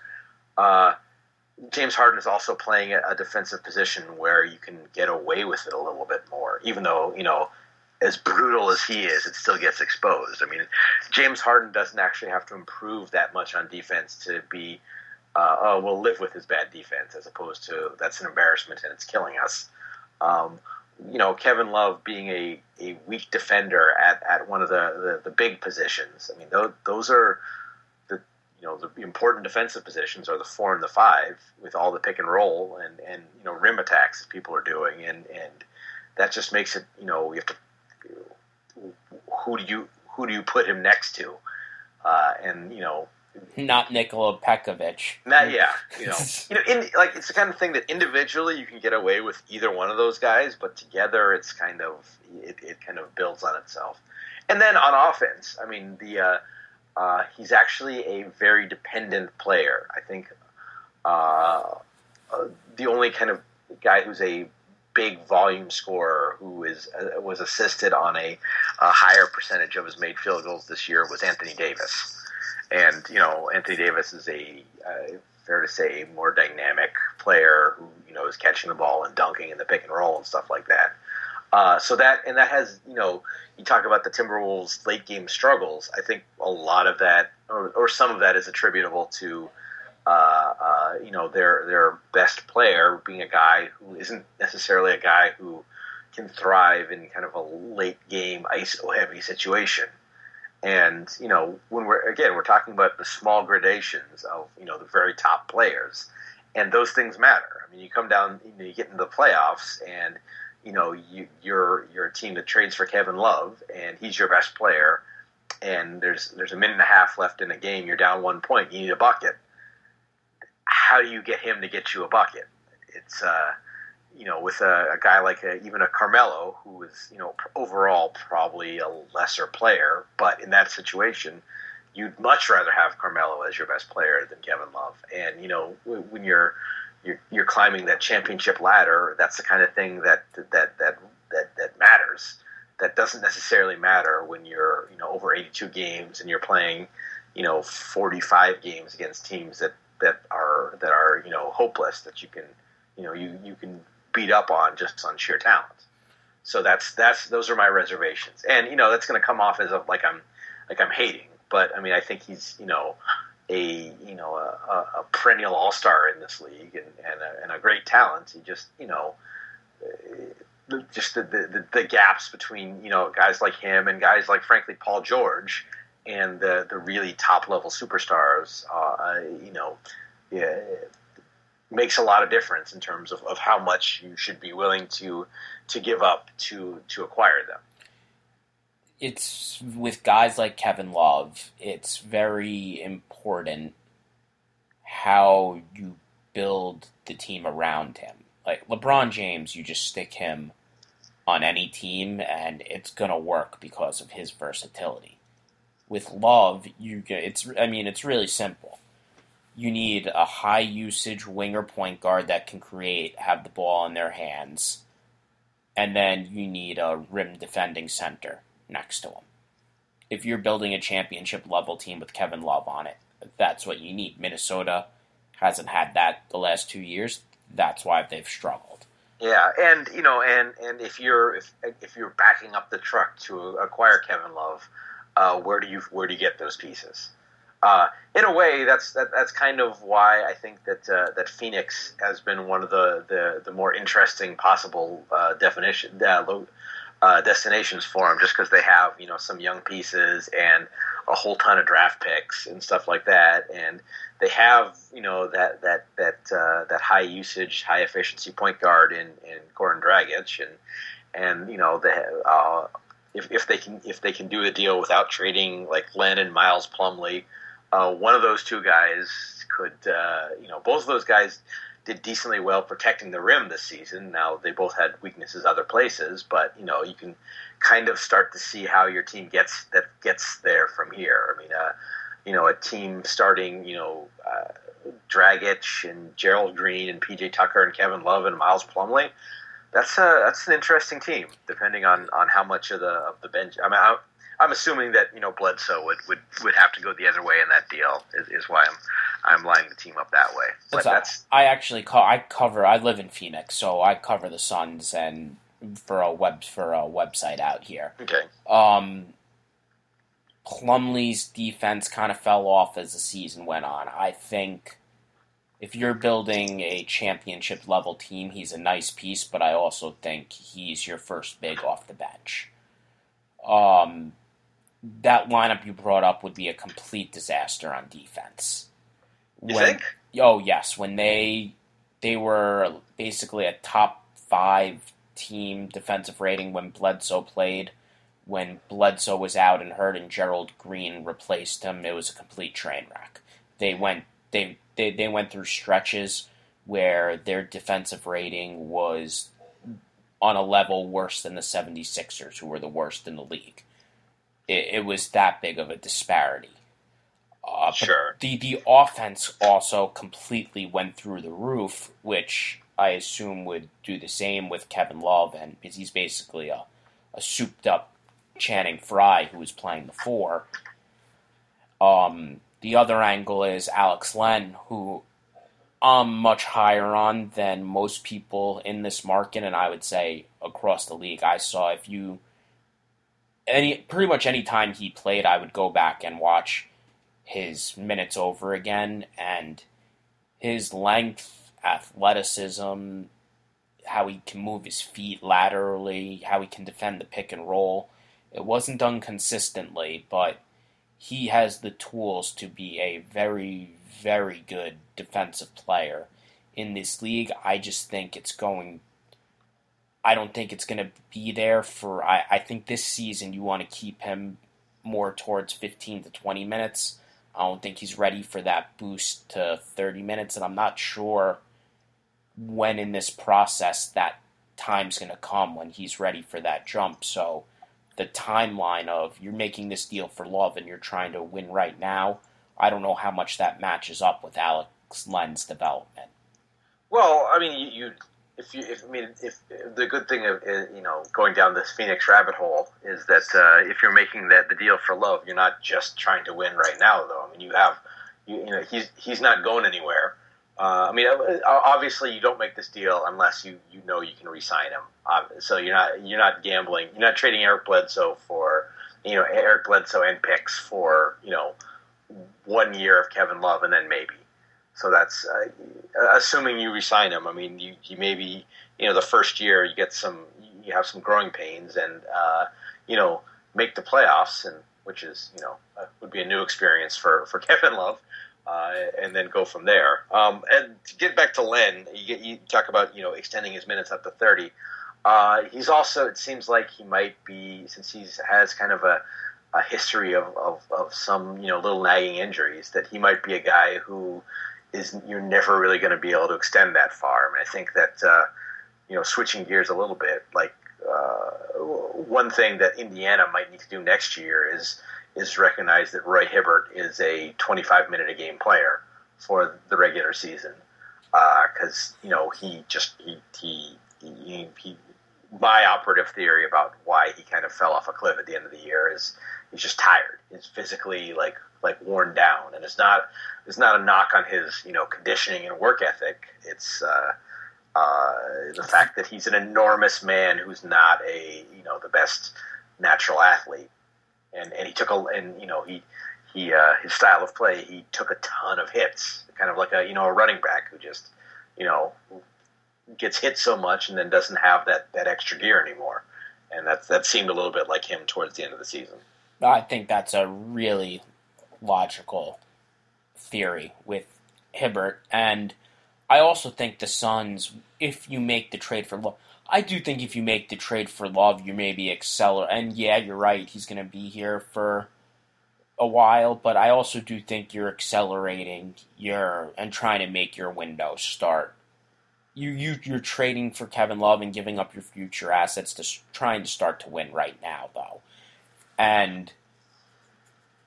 James Harden is also playing a defensive position where you can get away with it a little bit more, even though you know as brutal as he is, it still gets exposed. I mean, James Harden doesn't actually have to improve that much on defense to be, uh, oh, we'll live with his bad defense, as opposed to that's an embarrassment and it's killing us. Um, you know, Kevin Love being a, a weak defender at, at one of the, the, the big positions. I mean, those, those are you know the important defensive positions are the four and the five with all the pick and roll and, and you know rim attacks that people are doing and and that just makes it you know you have to who do you who do you put him next to? Uh, and you know, not Nikola Pekovic. Not yeah, you know, you know, in, like it's the kind of thing that individually you can get away with either one of those guys, but together it's kind of it, it kind of builds on itself. And then on offense, I mean, the uh, uh, he's actually a very dependent player. I think uh, uh the only kind of guy who's a big volume scorer who is uh, was assisted on a, a, higher percentage of his made field goals this year was Anthony Davis, and you know Anthony Davis is a uh, fair to say more dynamic player who you know is catching the ball and dunking in the pick and roll and stuff like that. Uh, so that and that has you know you talk about the Timberwolves late game struggles. I think a lot of that or, or some of that is attributable to uh, uh, you know their their best player being a guy who isn't necessarily a guy who can thrive in kind of a late game ISO heavy situation. And you know when we're again we're talking about the small gradations of you know the very top players, and those things matter. I mean you come down you, know, you get into the playoffs and you know you, you're you're a team that trades for Kevin Love and he's your best player, and there's there's a minute and a half left in the game. You're down one point. You need a bucket. How do you get him to get you a bucket? It's uh, you know with a, a guy like a, even a Carmelo who is you know overall probably a lesser player, but in that situation. You'd much rather have Carmelo as your best player than Kevin Love, and you know when you're you're, you're climbing that championship ladder, that's the kind of thing that that that that, that matters. That doesn't necessarily matter when you're you know over 82 games and you're playing you know 45 games against teams that that are that are you know hopeless that you can you know you you can beat up on just on sheer talent. So that's that's those are my reservations, and you know that's going to come off as a, like I'm like I'm hating, but I mean I think he's you know a you know a, a perennial all star in this league and and a, and a, great talent. He just you know just the, the, the gaps between you know guys like him and guys like frankly Paul George and the the really top level superstars. Uh, you know. Yeah, makes a lot of difference in terms of, of how much you should be willing to to give up to to acquire them it's with guys like Kevin Love, it's very important how you build the team around him. Like LeBron James, you just stick him on any team and it's going to work because of his versatility. With Love, you it's I mean it's really simple. You need a high usage winger point guard that can create, have the ball in their hands, and then you need a rim defending center next to him. If you're building a championship level team with Kevin Love on it, that's what you need. Minnesota hasn't had that the last two years. That's why they've struggled. Yeah, and you know, and and if you're if if you're backing up the truck to acquire Kevin Love, uh, where do you where do you get those pieces? Uh, in a way, that's that, that's kind of why I think that uh, that Phoenix has been one of the the, the more interesting possible uh, definition uh, destinations for them, just because they have you know some young pieces and a whole ton of draft picks and stuff like that, and they have you know that that that uh, that high usage, high efficiency point guard in in Goran Dragic, and and you know they uh, if if they can if they can do a deal without trading like Len and Miles Plumlee, uh, one of those two guys could uh, you know both of those guys did decently well protecting the rim this season. Now they both had weaknesses other places, but you know you can kind of start to see how your team gets that gets there from here. I mean, uh, you know, a team starting, you know, uh, Dragic and Gerald Green and PJ Tucker and Kevin Love and Miles Plumlee. That's a that's an interesting team, depending on, on how much of the of the bench. I mean, I, I'm assuming that you know Bledsoe would, would, would have to go the other way in that deal. Is, is why I'm I'm lining the team up that way. But that's, I actually co- I cover. I live in Phoenix, so I cover the Suns and for a web for a website out here. Okay. Um, Plumlee's defense kind of fell off as the season went on. I think if you're building a championship level team, he's a nice piece, but I also think he's your first big off the bench. Um, that lineup you brought up would be a complete disaster on defense. You when, think? Oh yes, when they they were basically a top five team defensive rating when Bledsoe played. When Bledsoe was out and hurt, and Gerald Green replaced him, it was a complete train wreck. They went they they, they went through stretches where their defensive rating was on a level worse than the 76ers, who were the worst in the league it, it was that big of a disparity. Uh, sure. The the offense also completely went through the roof, which I assume would do the same with Kevin Love, and because he's basically a, a souped up Channing Frye who was playing the four. Um, the other angle is Alex Len, who I'm much higher on than most people in this market, and I would say across the league. I saw if you any pretty much any time he played, I would go back and watch his minutes over again, and his length, athleticism, how he can move his feet laterally, how he can defend the pick and roll. It wasn't done consistently, but he has the tools to be a very, very good defensive player in this league. I just think it's going I don't think it's going to be there for. I, I think this season you want to keep him more towards 15 to 20 minutes. I don't think he's ready for that boost to 30 minutes, and I'm not sure when in this process that time's going to come when he's ready for that jump. So the timeline of you're making this deal for love and you're trying to win right now, I don't know how much that matches up with Alex Len's development. Well, I mean, you, if you, if, I mean, if the good thing of you know going down this Phoenix rabbit hole is that uh, if you're making that the deal for love, you're not just trying to win right now, though. I mean, you have, you, you know, he's he's not going anywhere. Uh, I mean, uh, obviously, you don't make this deal unless you, you know you can re-sign him. So you're not you're not gambling. You're not trading Eric Bledsoe for you know Eric Bledsoe and picks for you know one year of Kevin Love and then maybe. So that's uh, assuming you resign him. I mean, you, you maybe you know the first year you get some you have some growing pains and uh, you know make the playoffs and which is you know uh, would be a new experience for for Kevin Love. Uh, and then go from there. Um, and to get back to Len, you, get, you, talk about you know extending his minutes up to thirty. Uh, he's also it seems like he might be since he has kind of a, a history of, of, of, some you know little nagging injuries that he might be a guy who is you're never really going to be able to extend that far. I mean, I think that uh, you know, switching gears a little bit, like uh, one thing that Indiana might need to do next year is is recognize that Roy Hibbert is a 25 minute a game player for the regular season because uh, you know he just he, he he, he my operative theory about why he kind of fell off a cliff at the end of the year is he's just tired. He's physically like like worn down, and it's not it's not a knock on his you know conditioning and work ethic. It's uh, uh, the fact that he's an enormous man who's not a you know the best natural athlete, and and he took a and you know he he uh, his style of play he took a ton of hits, kind of like a you know a running back who just you know gets hit so much and then doesn't have that that extra gear anymore, and that that seemed a little bit like him towards the end of the season. I think that's a really logical theory with Hibbert. And I also think the Suns, if you make the trade for Love, I do think if you make the trade for Love, you maybe accelerate. And yeah, you're right, he's going to be here for a while, but I also do think you're accelerating your and trying to make your window start. You you you're trading for Kevin Love and giving up your future assets to trying to start to win right now, though, and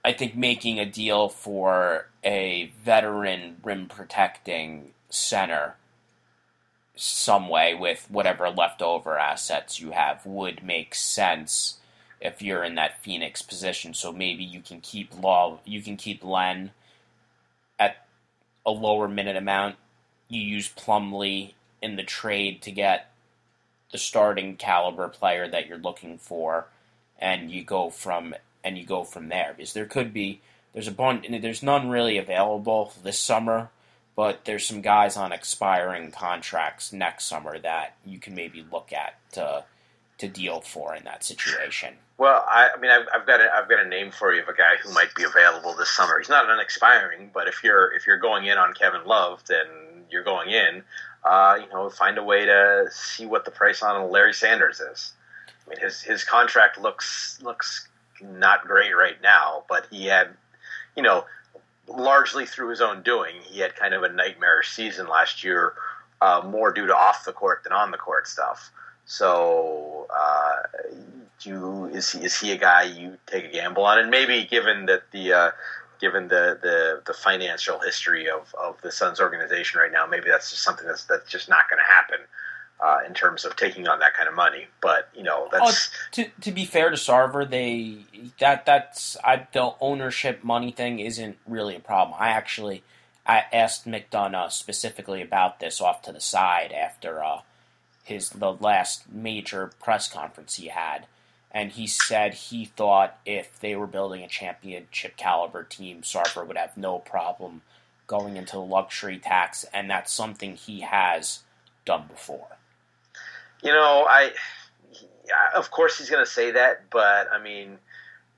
I think making a deal for a veteran rim protecting center some way with whatever leftover assets you have would make sense if you're in that Phoenix position. So maybe you can keep Law, you can keep Len at a lower minute amount. You use Plumlee in the trade to get the starting caliber player that you're looking for, and you go from and you go from there. Because there could be there's a bunch there's none really available this summer, but there's some guys on expiring contracts next summer that you can maybe look at to to deal for in that situation. Well, I, I mean, I've, I've, got a, I've got a name for you of a guy who might be available this summer. He's not an expiring, but if you're if you're going in on Kevin Love, then you're going in. Uh, you know, find a way to see what the price on Larry Sanders is. Mean, his his contract looks looks not great right now, but he had, you know, largely through his own doing, he had kind of a nightmarish season last year, uh, more due to off the court than on the court stuff. So, uh, is he is he a guy you take a gamble on? And maybe given that the uh, given the, the the financial history of, of the Suns organization right now, maybe that's just something that's that's just not going to happen uh, in terms of taking on that kind of money. But you know, that's oh, to to be fair to Sarver, they that that's I the ownership money thing isn't really a problem. I actually I asked McDonough specifically about this off to the side after uh, his the last major press conference he had. And he said he thought if they were building a championship caliber team, Sarver would have no problem going into the luxury tax, and that's something he has done before. You know, I of course he's going to say that, but I mean,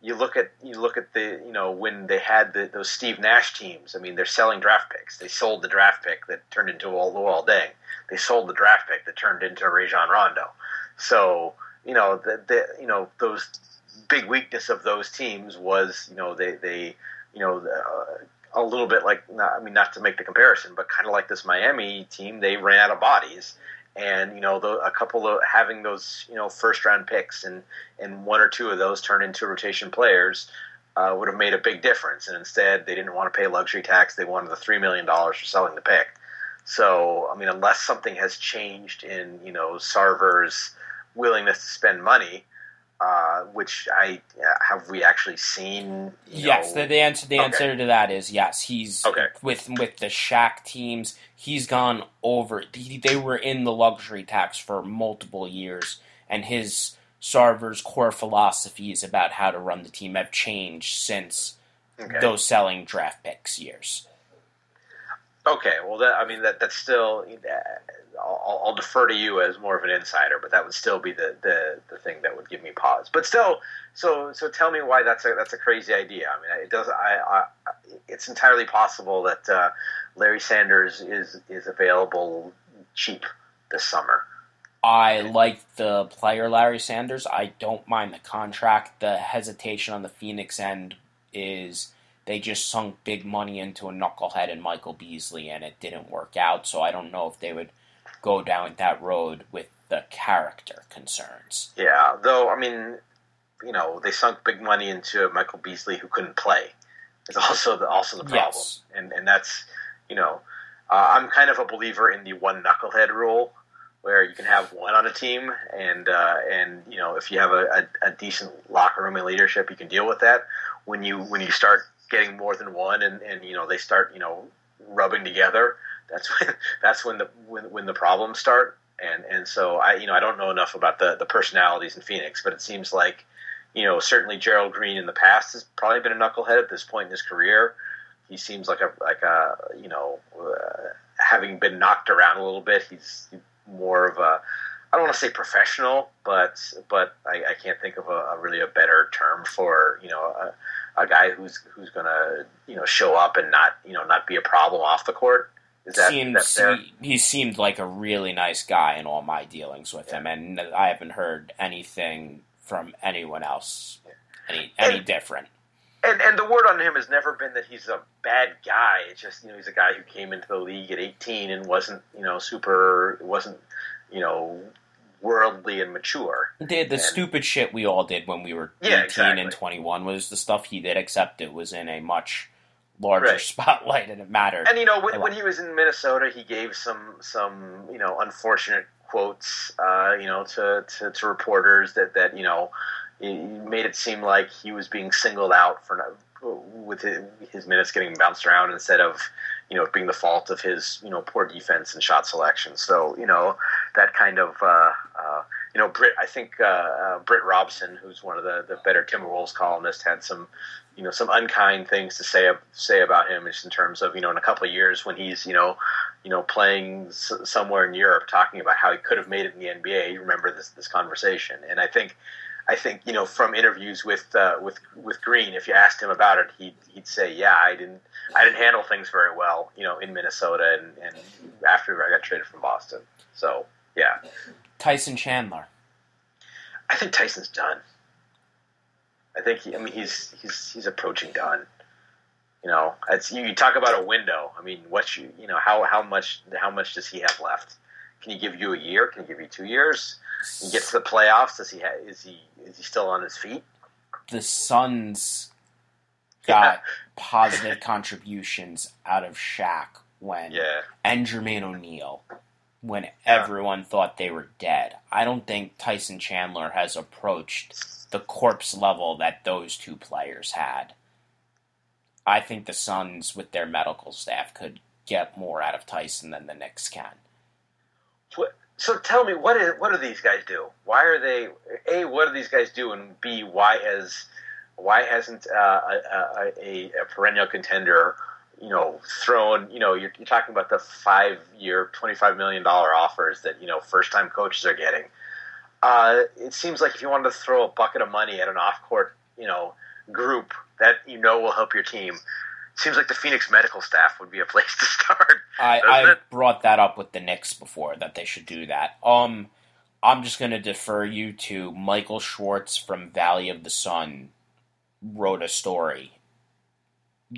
you look at you look at the you know when they had the, those Steve Nash teams. I mean, they're selling draft picks. They sold the draft pick that turned into Luol Deng. They sold the draft pick that turned into Rajon Rondo. So you know the, the you know those big weakness of those teams was you know they they you know uh, a little bit like not, I mean not to make the comparison, but kind of like this Miami team. They ran out of bodies and you know the, a couple of having those you know first round picks and and one or two of those turn into rotation players uh, would have made a big difference. And instead, they didn't want to pay luxury tax; they wanted the three million dollars for selling the pick. So, I mean, unless something has changed in you know Sarver's willingness to spend money, uh, which I uh, have we actually seen? Yes, the, the, answer the okay. answer to that is yes. He's okay. with with the Shaq teams. He's gone over. They were in the luxury tax for multiple years, and his Sarver's core philosophies about how to run the team have changed since okay. those selling draft picks years. Okay, well, that, I mean that that's still. I'll, I'll, defer to you as more of an insider, but that would still be the, the, the thing that would give me pause. But still, so so tell me why that's a that's a crazy idea. I mean, it does. I, I it's entirely possible that uh, Larry Sanders is is available cheap this summer. I like the player Larry Sanders. I don't mind the contract. The hesitation on the Phoenix end is they just sunk big money into a knucklehead in Michael Beasley, and it didn't work out. So I don't know if they would go down that road with the character concerns. Yeah, though I mean, you know, they sunk big money into Michael Beasley who couldn't play. Is also the also the problem, yes. and and that's you know, uh, I'm kind of a believer in the one knucklehead rule, where you can have one on a team, and uh, and you know, if you have a, a, a decent locker room and leadership, you can deal with that. When you when you start getting more than one, and and you know they start you know rubbing together, that's when that's when the when, when the problems start. And and so I you know I don't know enough about the the personalities in Phoenix, but it seems like you know certainly Gerald Green in the past has probably been a knucklehead at this point in his career. He seems like a like a you know uh, having been knocked around a little bit. He's more of a I don't want to say professional, but but I, I can't think of a, a, really a better term for you know a, a guy who's who's going to you know show up and not you know not be a problem off the court. That, seems he, he, seemed like a really nice guy in all my dealings with yeah. him, and I haven't heard anything from anyone else any any and, different. And and the word on him has never been that he's a bad guy. It's just you know he's a guy who came into the league at 18 and wasn't you know super wasn't you know worldly and mature. Did the and, stupid shit we all did when we were yeah, 18 exactly. and 21 was the stuff he did, except it was in a much larger right. spotlight and it mattered. And you know, when, when, he was in Minnesota, he gave some some you know unfortunate quotes, uh, you know, to, to, to reporters that that you know made it seem like he was being singled out for with his, his minutes getting bounced around instead of you know being the fault of his you know poor defense and shot selection. So you know that kind of. Uh, uh, you know, Britt. I think uh, uh, Britt Robson, who's one of the, the better Timberwolves columnists, had some you know some unkind things to say say about him, just in terms of you know in a couple of years when he's you know you know playing s- somewhere in Europe, talking about how he could have made it in the NBA. You remember this this conversation, and I think I think you know from interviews with uh, with with Green, if you asked him about it, he'd he'd say, yeah, I didn't I didn't handle things very well, you know, in Minnesota and, and after I got traded from Boston. So yeah, Tyson Chandler. I think Tyson's done. I think he, I mean he's he's he's approaching done. You know, it's you, talk about a window. I mean, what you you know how how much how much does he have left? Can he give you a year? Can he give you two years? Can he get to the playoffs? Does he ha- is he is he still on his feet? The Suns got yeah. positive contributions out of Shaq when yeah. and Jermaine O'Neal when everyone thought they were dead. I don't think Tyson Chandler has approached the corpse level that those two players had. I think the Suns, with their medical staff, could get more out of Tyson than the Knicks can. So tell me, what is what do these guys do? Why are they? A, what do these guys do? And B, why has why hasn't uh, a, a, a, perennial contender, you know, thrown? You know, you're, you're talking about the five year, twenty five million dollar offers that you know first time coaches are getting uh, it seems like if you wanted to throw a bucket of money at an off-court, you know, group that you know will help your team, seems like the Phoenix medical staff would be a place to start. I, I brought that up with the Knicks before that they should do that. Um, I'm just going to defer you to Michael Schwartz from Valley of the Sun wrote a story.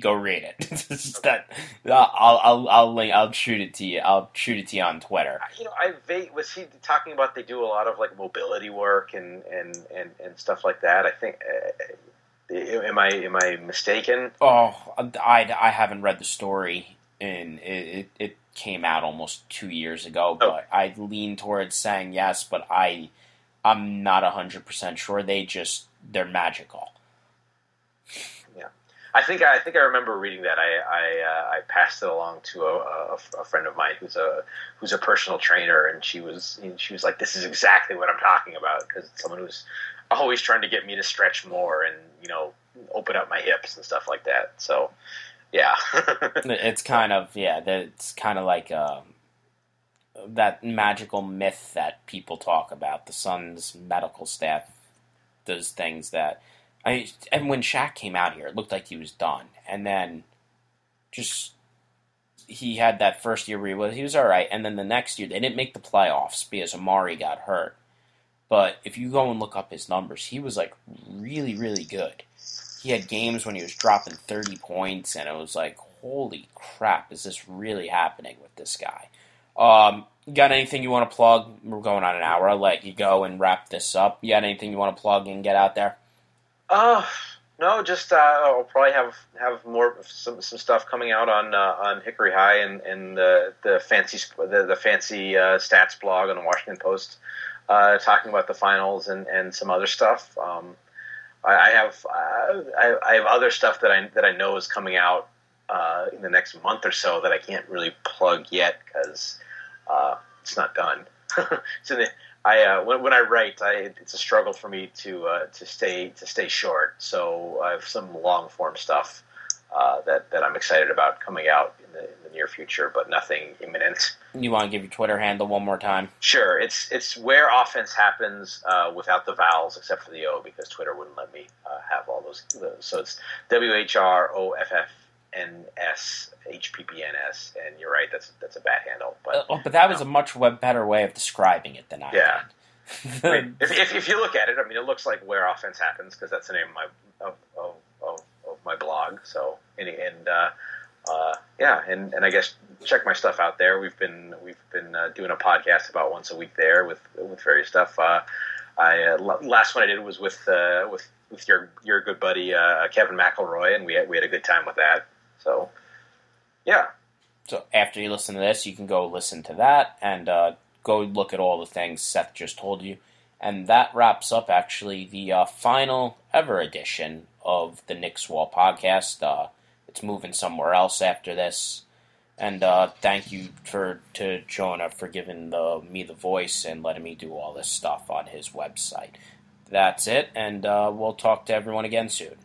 Go read it. that I'll I'll I'll link, I'll shoot it to you. I'll shoot it to you on Twitter. You know, I was he talking about they do a lot of like mobility work and and and, and stuff like that. I think. Uh, am I am I mistaken? Oh, I, I haven't read the story, and it, it, came out almost two years ago. Oh. But I lean towards saying yes, but I I'm not hundred percent sure. They just they're magical. I think I think I remember reading that. I I, uh, I passed it along to a, a, a, friend of mine who's a who's a personal trainer, and she was she was like, "This is exactly what I'm talking about," because someone who's always trying to get me to stretch more and you know open up my hips and stuff like that. So yeah, it's kind of yeah, it's kind of like uh, that magical myth that people talk about. The Suns medical staff does things that I and when Shaq came out here, it looked like he was done, and then just he had that first year where he was he was all right, and then the next year they didn't make the playoffs because Amar'e got hurt. But if you go and look up his numbers, he was like really really good. He had games when he was dropping thirty points, and it was like, holy crap, is this really happening with this guy? Um, got anything you want to plug? We're going on an hour. I'll let you go and wrap this up. You got anything you want to plug and get out there? Uh, no, just uh, I'll probably have have more some, some stuff coming out on uh, on Hickory High and, and the the fancy the, the fancy uh, stats blog on the Washington Post, uh, talking about the finals and, and some other stuff. Um, I, I have uh, I, I, have other stuff that I that I know is coming out in the next month or so that I can't really plug yet because it's not done. it's in the I uh, when, when I write, I, it's a struggle for me to uh, to stay to stay short. So I have some long form stuff uh, that that I'm excited about coming out in the, in the, near future, but nothing imminent. You want to give your Twitter handle one more time? Sure. It's it's where offense happens uh, without the vowels except for the O because Twitter wouldn't let me uh, have all those, those. So it's W H R O F F N S H P P N S, and you're right. That's that's a bad handle. But uh, oh, but that was a much better way of describing it than I yeah. did. I mean, if, if, if, you look at it, I mean, it looks like where offense happens because that's the name of my of, of, of, of my blog. So and, and uh, uh, yeah, and, and I guess check my stuff out there. We've been we've been uh, doing a podcast about once a week there with with various stuff. Uh, I uh, last one I did was with uh, with with your your good buddy Kevin McElroy, and we had, we had a good time with that. So, yeah. So after you listen to this, you can go listen to that and uh, go look at all the things Seth just told you. And that wraps up actually the uh, final ever edition of the Knicks Wall podcast. Uh, it's moving somewhere else after this. And uh, thank you for to Jonah for giving the, me the voice and letting me do all this stuff on his website. That's it, and uh, we'll talk to everyone again soon.